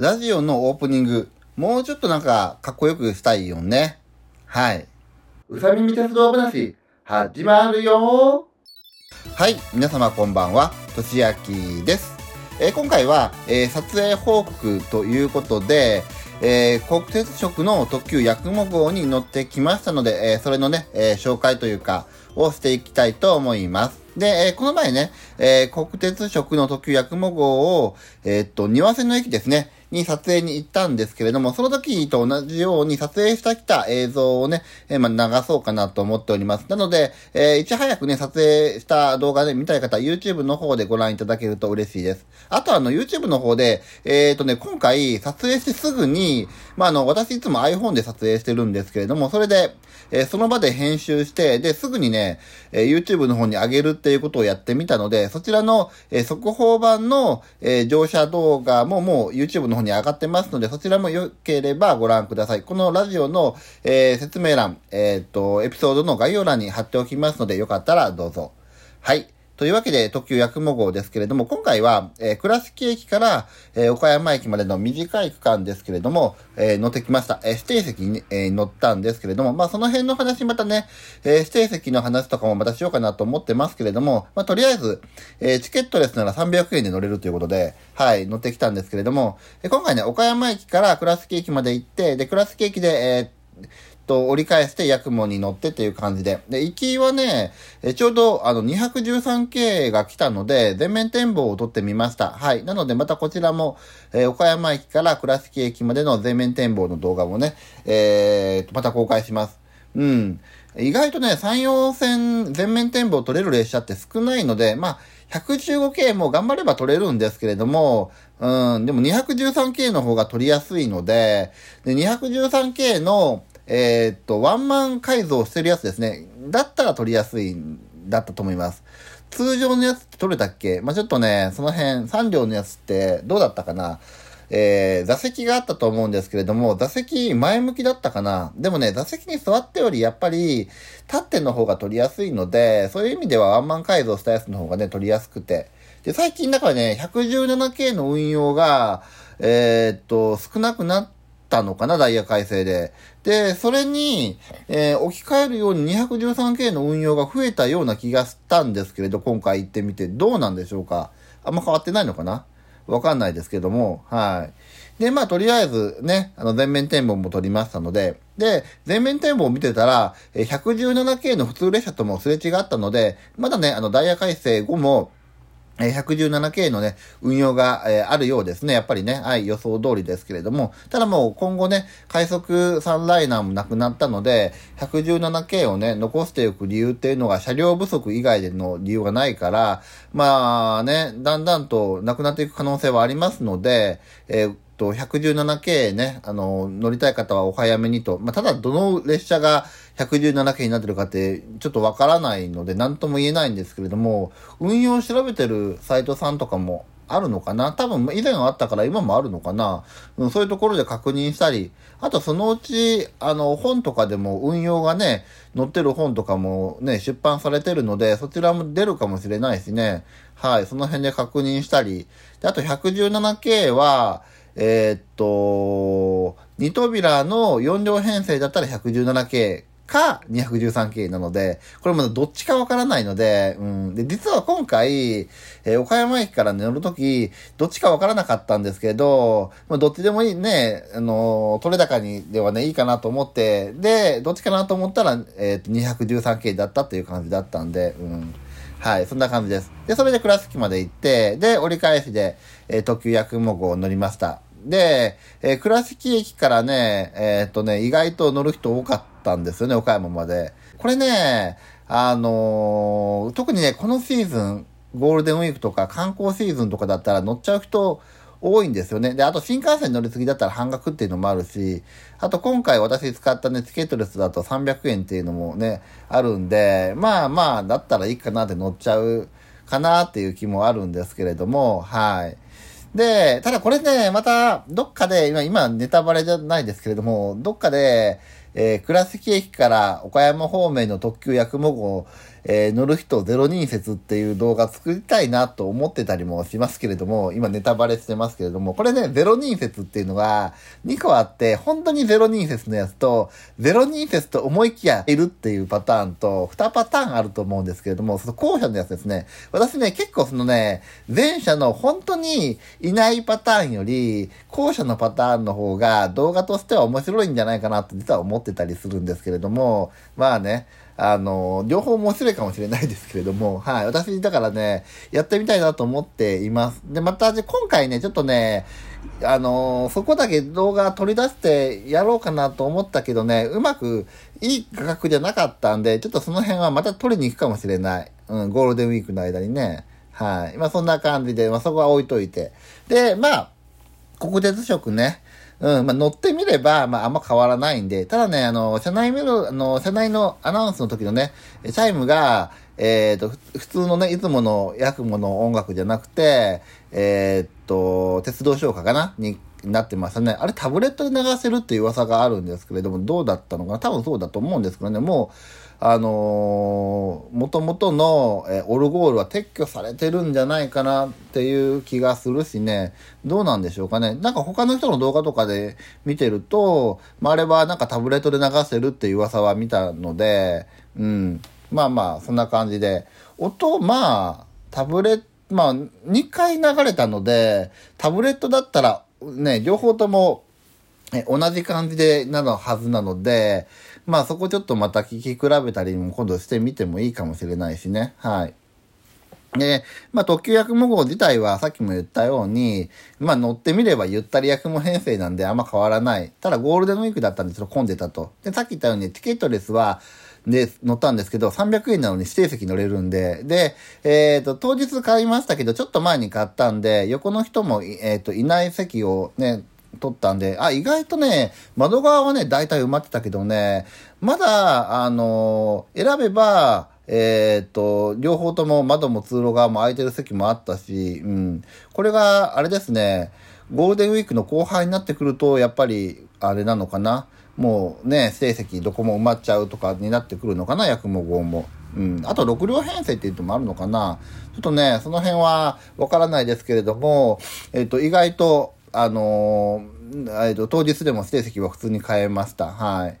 ラジオのオープニング、もうちょっとなんかかっこよくしたいよね。はい。うさみみ鉄道話、始まるよはい、皆様こんばんは、としあきです。えー、今回は、えー、撮影報告ということで、えー、国鉄色の特急やくも号に乗ってきましたので、えー、それのね、えー、紹介というか、をしていきたいと思います。で、えー、この前ね、えー、国鉄色の特急やくも号を、えー、っと、庭瀬の駅ですね、に撮影に行ったんですけれども、その時と同じように撮影してきた映像をね、えー、まあ、流そうかなと思っております。なので、えー、いち早くね、撮影した動画で見たい方、YouTube の方でご覧いただけると嬉しいです。あとあの、YouTube の方で、えっ、ー、とね、今回撮影してすぐに、まあ、あの、私いつも iPhone で撮影してるんですけれども、それで、えー、その場で編集して、で、すぐにね、えー、YouTube の方に上げるっていうことをやってみたので、そちらの、えー、速報版の、えー、乗車動画ももう YouTube の方に上がってますので、そちらも良ければご覧ください。このラジオの、えー、説明欄、えー、っと、エピソードの概要欄に貼っておきますので、よかったらどうぞ。はい。というわけで、特急やくも号ですけれども、今回は、えー、倉敷駅から、えー、岡山駅までの短い区間ですけれども、えー、乗ってきました。えー、指定席に、えー、乗ったんですけれども、まあ、その辺の話またね、えー、指定席の話とかもまたしようかなと思ってますけれども、まあ、とりあえず、えー、チケットレスなら300円で乗れるということで、はい、乗ってきたんですけれども、えー、今回ね、岡山駅から倉敷駅まで行って、で、倉敷駅で、えー、と、折り返してヤクモに乗ってっていう感じで。で、行きはね、えちょうどあの213系が来たので、全面展望を撮ってみました。はい。なのでまたこちらも、えー、岡山駅から倉敷駅までの全面展望の動画もね、えー、また公開します。うん。意外とね、山陽線全面展望撮れる列車って少ないので、まあ、115系も頑張れば撮れるんですけれども、うん、でも213系の方が撮りやすいので、で、213系の、えー、っと、ワンマン改造してるやつですね。だったら撮りやすいんだったと思います。通常のやつって撮れたっけ？まあ、ちょっとね、その辺、3両のやつってどうだったかな？えー、座席があったと思うんですけれども、座席前向きだったかな？でもね、座席に座ってよりやっぱり、立っての方が撮りやすいので、そういう意味ではワンマン改造したやつの方がね、撮りやすくて。で、最近だからね、117K の運用が、えー、っと、少なくなって、たのかな、ダイヤ改正で。で、それに、えー、置き換えるように 213K の運用が増えたような気がしたんですけれど、今回行ってみてどうなんでしょうか？あんま変わってないのかな？わかんないですけども、はい。で、まあ、とりあえずね、あの、全面展望も撮りましたので、で、全面展望を見てたら、117K の普通列車ともすれ違ったので、まだね、あの、ダイヤ改正後も、117K のね、運用が、え、あるようですね。やっぱりね、はい、予想通りですけれども。ただもう今後ね、快速3ライナーもなくなったので、117K をね、残しておく理由っていうのが車両不足以外での理由がないから、まあね、だんだんとなくなっていく可能性はありますので、えーと、117系ね、あの、乗りたい方はお早めにと。まあ、ただ、どの列車が117系になってるかって、ちょっとわからないので、なんとも言えないんですけれども、運用を調べてるサイトさんとかもあるのかな多分、以前はあったから今もあるのかな、うん、そういうところで確認したり、あとそのうち、あの、本とかでも運用がね、載ってる本とかもね、出版されてるので、そちらも出るかもしれないしね。はい、その辺で確認したり。で、あと 117K は、えー、っと、2扉の4両編成だったら 117K か 213K なので、これもどっちかわからないので、うん。で、実は今回、えー、岡山駅から乗るとき、どっちかわからなかったんですけど、まあ、どっちでもいいね、あのー、取れ高にではね、いいかなと思って、で、どっちかなと思ったら、えっ、と、213K だったっていう感じだったんで、うん。はい、そんな感じです。で、それで倉敷まで行って、で、折り返しで、えー、特急やくも号を乗りました。で、えー、倉敷駅からね、えー、っとね、意外と乗る人多かったんですよね、岡山まで。これね、あのー、特にね、このシーズン、ゴールデンウィークとか観光シーズンとかだったら乗っちゃう人多いんですよね。で、あと新幹線乗り継ぎだったら半額っていうのもあるし、あと今回私使ったね、チケットレスだと300円っていうのもね、あるんで、まあまあ、だったらいいかなって乗っちゃうかなっていう気もあるんですけれども、はい。で、ただこれね、また、どっかで、今、今ネタバレじゃないですけれども、どっかで、えー、倉敷駅から岡山方面の特急やくも号、えー、乗る人ゼロ人説っていう動画作りたいなと思ってたりもしますけれども、今ネタバレしてますけれども、これね、ゼロ人説っていうのが2個あって、本当にゼロ人説のやつと、ゼロ人説と思いきやいるっていうパターンと、2パターンあると思うんですけれども、その後者のやつですね。私ね、結構そのね、前者の本当にいないパターンより、後者のパターンの方が動画としては面白いんじゃないかなって実は思ってたりするんですけれども、まあね、あの、両方面白いかもしれないですけれども、はい。私、だからね、やってみたいなと思っています。で、また、今回ね、ちょっとね、あのそこだけ動画取り出してやろうかなと思ったけどね、うまくいい価格じゃなかったんで、ちょっとその辺はまた取りに行くかもしれない。うん、ゴールデンウィークの間にね。はい。まあそんな感じで、まあそこは置いといて。で、まあ、国鉄色ね。うん、まあ、乗ってみれば、まあ、あんま変わらないんで、ただね、あの、車内メロ、あの、車内のアナウンスの時のね、チャイムが、えっ、ー、と、普通のね、いつものヤクモの音楽じゃなくて、えっ、ー、と、鉄道唱歌かな？になってましたね。あれタブレットで流せるっていう噂があるんですけれども、どうだったのかな？多分そうだと思うんですけどね、もう、あのー、元々の、えオルゴールは撤去されてるんじゃないかなっていう気がするしね、どうなんでしょうかね。なんか他の人の動画とかで見てると、まあ、あれはなんかタブレットで流せるっていう噂は見たので、うん。まあまあ、そんな感じで。音、まあ、タブレット、まあ、2回流れたので、タブレットだったら、ね、両方とも、え同じ感じでなのはずなので、まあそこちょっとまた聞き比べたりも今度してみてもいいかもしれないしね。はい。で、まあ、特急やくも号自体はさっきも言ったように、まあ、乗ってみればゆったりやくも編成なんであんま変わらない。ただ、ゴールデンウィークだったんでちょっと混んでたと。で、さっき言ったように、チケットレスは、で、乗ったんですけど、300円なのに指定席乗れるんで、で、えっ、ー、と、当日買いましたけど、ちょっと前に買ったんで、横の人も、えっ、ー、と、いない席をね、取ったんで、あ、意外とね、窓側はね、大体埋まってたけどね、まだ、あの、選べば、えっ、と、両方とも窓も通路側も空いてる席もあったし、うん。これが、あれですね、ゴールデンウィークの後半になってくると、やっぱり、あれなのかな。もうね、成績どこも埋まっちゃうとかになってくるのかな、薬も号も。うん。あと、6両編成って言ってもあるのかな。ちょっとね、その辺はわからないですけれども、えっ、と、意外と、あの、えっと、当日でも指定席は普通に買えました。はい。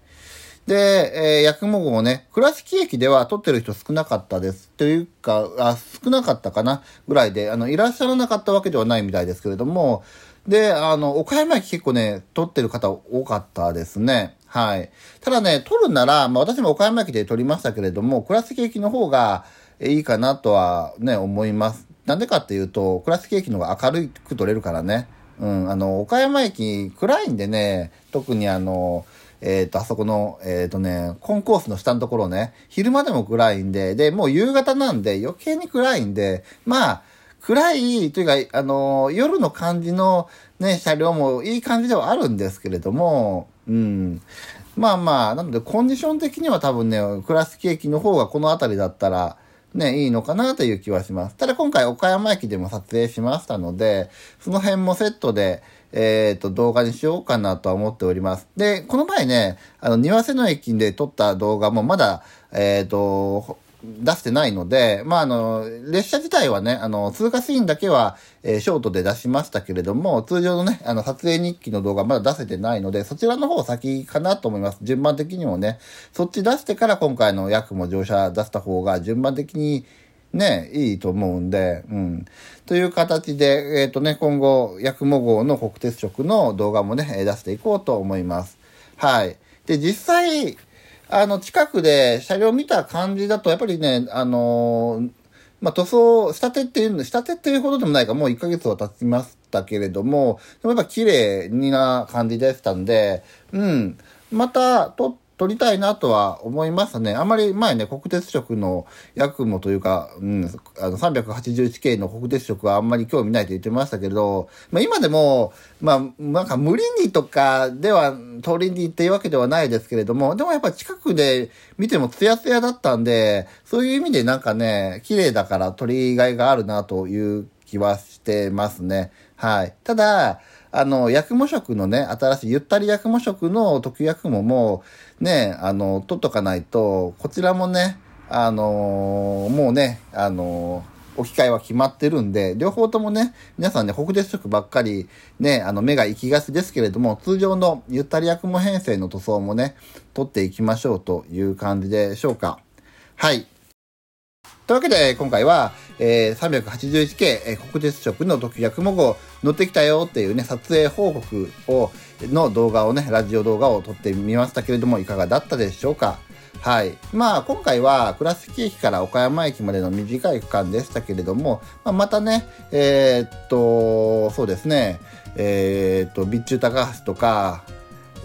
で、えー、薬もね、倉敷駅では取ってる人少なかったです。というか、あ、少なかったかなぐらいで、あの、いらっしゃらなかったわけではないみたいですけれども、で、あの、岡山駅結構ね、取ってる方多かったですね。はい。ただね、取るなら、まあ私も岡山駅で取りましたけれども、倉敷駅の方がいいかなとはね、思います。なんでかっていうと、倉敷駅の方が明るく取れるからね。うん、あの、岡山駅暗いんでね、特にあの、えっ、ー、と、あそこの、えっ、ー、とね、コンコースの下のところね、昼間でも暗いんで、で、もう夕方なんで余計に暗いんで、まあ、暗いというか、あの、夜の感じのね、車両もいい感じではあるんですけれども、うん。まあまあ、なのでコンディション的には多分ね、倉敷駅の方がこの辺りだったら、ね、いいのかなという気はします。ただ今回岡山駅でも撮影しましたので、その辺もセットで、えっ、ー、と、動画にしようかなとは思っております。で、この前ね、あの、庭瀬の駅で撮った動画もまだ、えっ、ー、と、出してないので、まあ、あの、列車自体はね、あの、通過シーンだけは、えー、ショートで出しましたけれども、通常のね、あの、撮影日記の動画まだ出せてないので、そちらの方先かなと思います。順番的にもね、そっち出してから今回の役も乗車出した方が順番的にね、いいと思うんで、うん。という形で、えっ、ー、とね、今後、薬も号の国鉄色の動画もね、出していこうと思います。はい。で、実際、あの、近くで車両見た感じだと、やっぱりね、あのー、まあ、塗装、仕立てっていうの、仕立てっていうほどでもないか、もう1ヶ月は経ちましたけれども、でもやっぱ綺麗な感じでしたんで、うん。また、撮っ撮りたいなとは思いますね。あまり前ね、国鉄色のヤクモというか、うん、あの 381K の国鉄色はあんまり興味ないと言ってましたけど、まあ今でも、まあなんか無理にとかでは撮りにっていうわけではないですけれども、でもやっぱ近くで見てもツヤツヤだったんで、そういう意味でなんかね、綺麗だから撮りがいがあるなという気はしてますね。はい。ただ、あの、薬務色のね、新しいゆったり薬務色の特約ももう、ね、あの、取っとかないと、こちらもね、あのーもうね、あのー置き換えは決まってるんで、両方ともね、皆さんね、北鉄色ばっかりね、あの、目が行きがちですけれども、通常のゆったり役も編成の塗装もね、取っていきましょうという感じでしょうか。はい。というわけで、今回は、えー、381系、えー、国鉄色の特約模号乗ってきたよっていうね、撮影報告を、の動画をね、ラジオ動画を撮ってみましたけれども、いかがだったでしょうか？はい。まあ、今回は倉敷駅から岡山駅までの短い区間でしたけれども、まあ、またね、えー、っと、そうですね、えー、っと、備中高橋とか、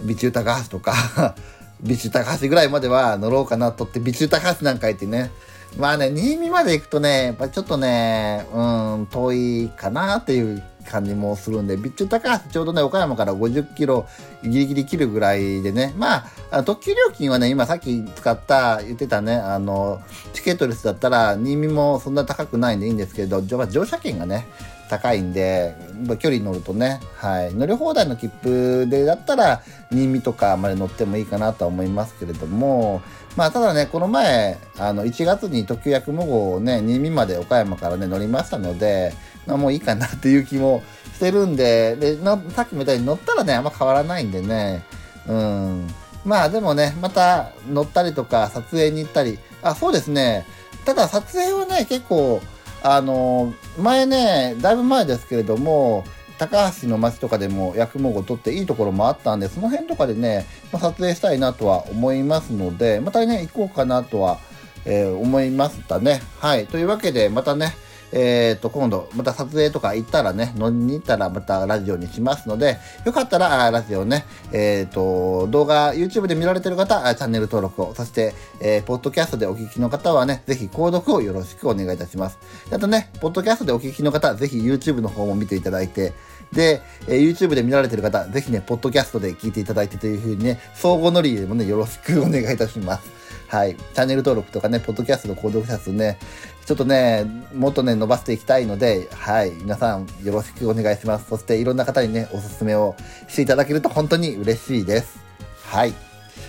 備中高橋とか、備中高橋ぐらいまでは乗ろうかなとって、備中高橋なんか行ってね、まあね、新見まで行くとね、やっぱちょっとね、うん、遠いかなっていう感じもするんで、備中高橋ちょうどね、岡山から50キロギリギリ切るぐらいでね、まあ、特急料金はね、今さっき使った、言ってたね、あの、チケットレスだったら、新見もそんな高くないんでいいんですけど、乗車券がね、高いんで、距離乗るとね、はい、乗り放題の切符でだったら、新見とかまで乗ってもいいかなとは思いますけれども、まあ、ただね、この前、あの、1月に特急やくも号をね、新見まで岡山からね、乗りましたので、あ、もういいかなっていう気もしてるんで、で、さっきみたいに乗ったらね、あんま変わらないんでね、うん。まあでもね、また乗ったりとか撮影に行ったり、あ、そうですね。ただ撮影はね、結構、あの、前ね、だいぶ前ですけれども、高橋の街とかでも薬毛を撮っていいところもあったんで、その辺とかでね、まあ、撮影したいなとは思いますので、またね、行こうかなとは、えー、思いましたね。はい。というわけで、またね、えっ、ー、と、今度、また撮影とか行ったらね、乗りに行ったらまたラジオにしますので、よかったら、ラジオね、えっ、ー、と、動画、YouTube で見られてる方、チャンネル登録を、そして、えー、ポッドキャストでお聞きの方はね、ぜひ購読をよろしくお願いいたします。あとね、ポッドキャストでお聞きの方、ぜひ YouTube の方も見ていただいて、で、えー、YouTube で見られてる方、ぜひね、ポッドキャストで聞いていただいてというふうにね、相互乗りでもね、よろしくお願いいたします。はい。チャンネル登録とかね、ポッドキャストの購読者数ね、ちょっとね、もっとね、伸ばしていきたいので、はい。皆さん、よろしくお願いします。そして、いろんな方にね、おすすめをしていただけると本当に嬉しいです。はい。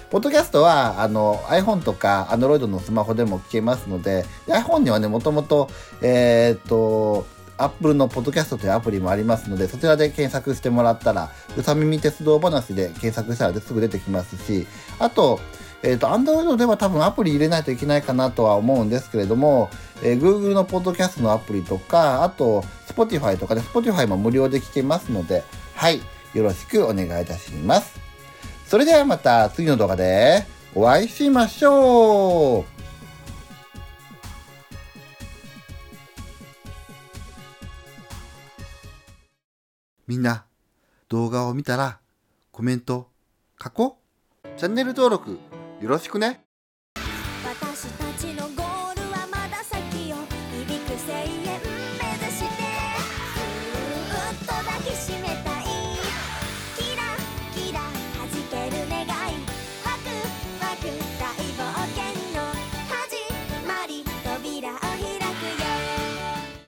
ポッドキャストは、あの、iPhone とか Android のスマホでも聞けますので、iPhone にはね、もともと、えー、っと、Apple のポッドキャストというアプリもありますので、そちらで検索してもらったら、うさ耳鉄道話で検索したらすぐ出てきますし、あと、えっ、ー、と、Android では多分アプリ入れないといけないかなとは思うんですけれども、えー、Google のポッドキャストのアプリとか、あと、Spotify とかで、ね、Spotify も無料で聞けますので、はい、よろしくお願いいたします。それではまた次の動画でお会いしましょうみんな、動画を見たらコメント書こうチャンネル登録よろしくね。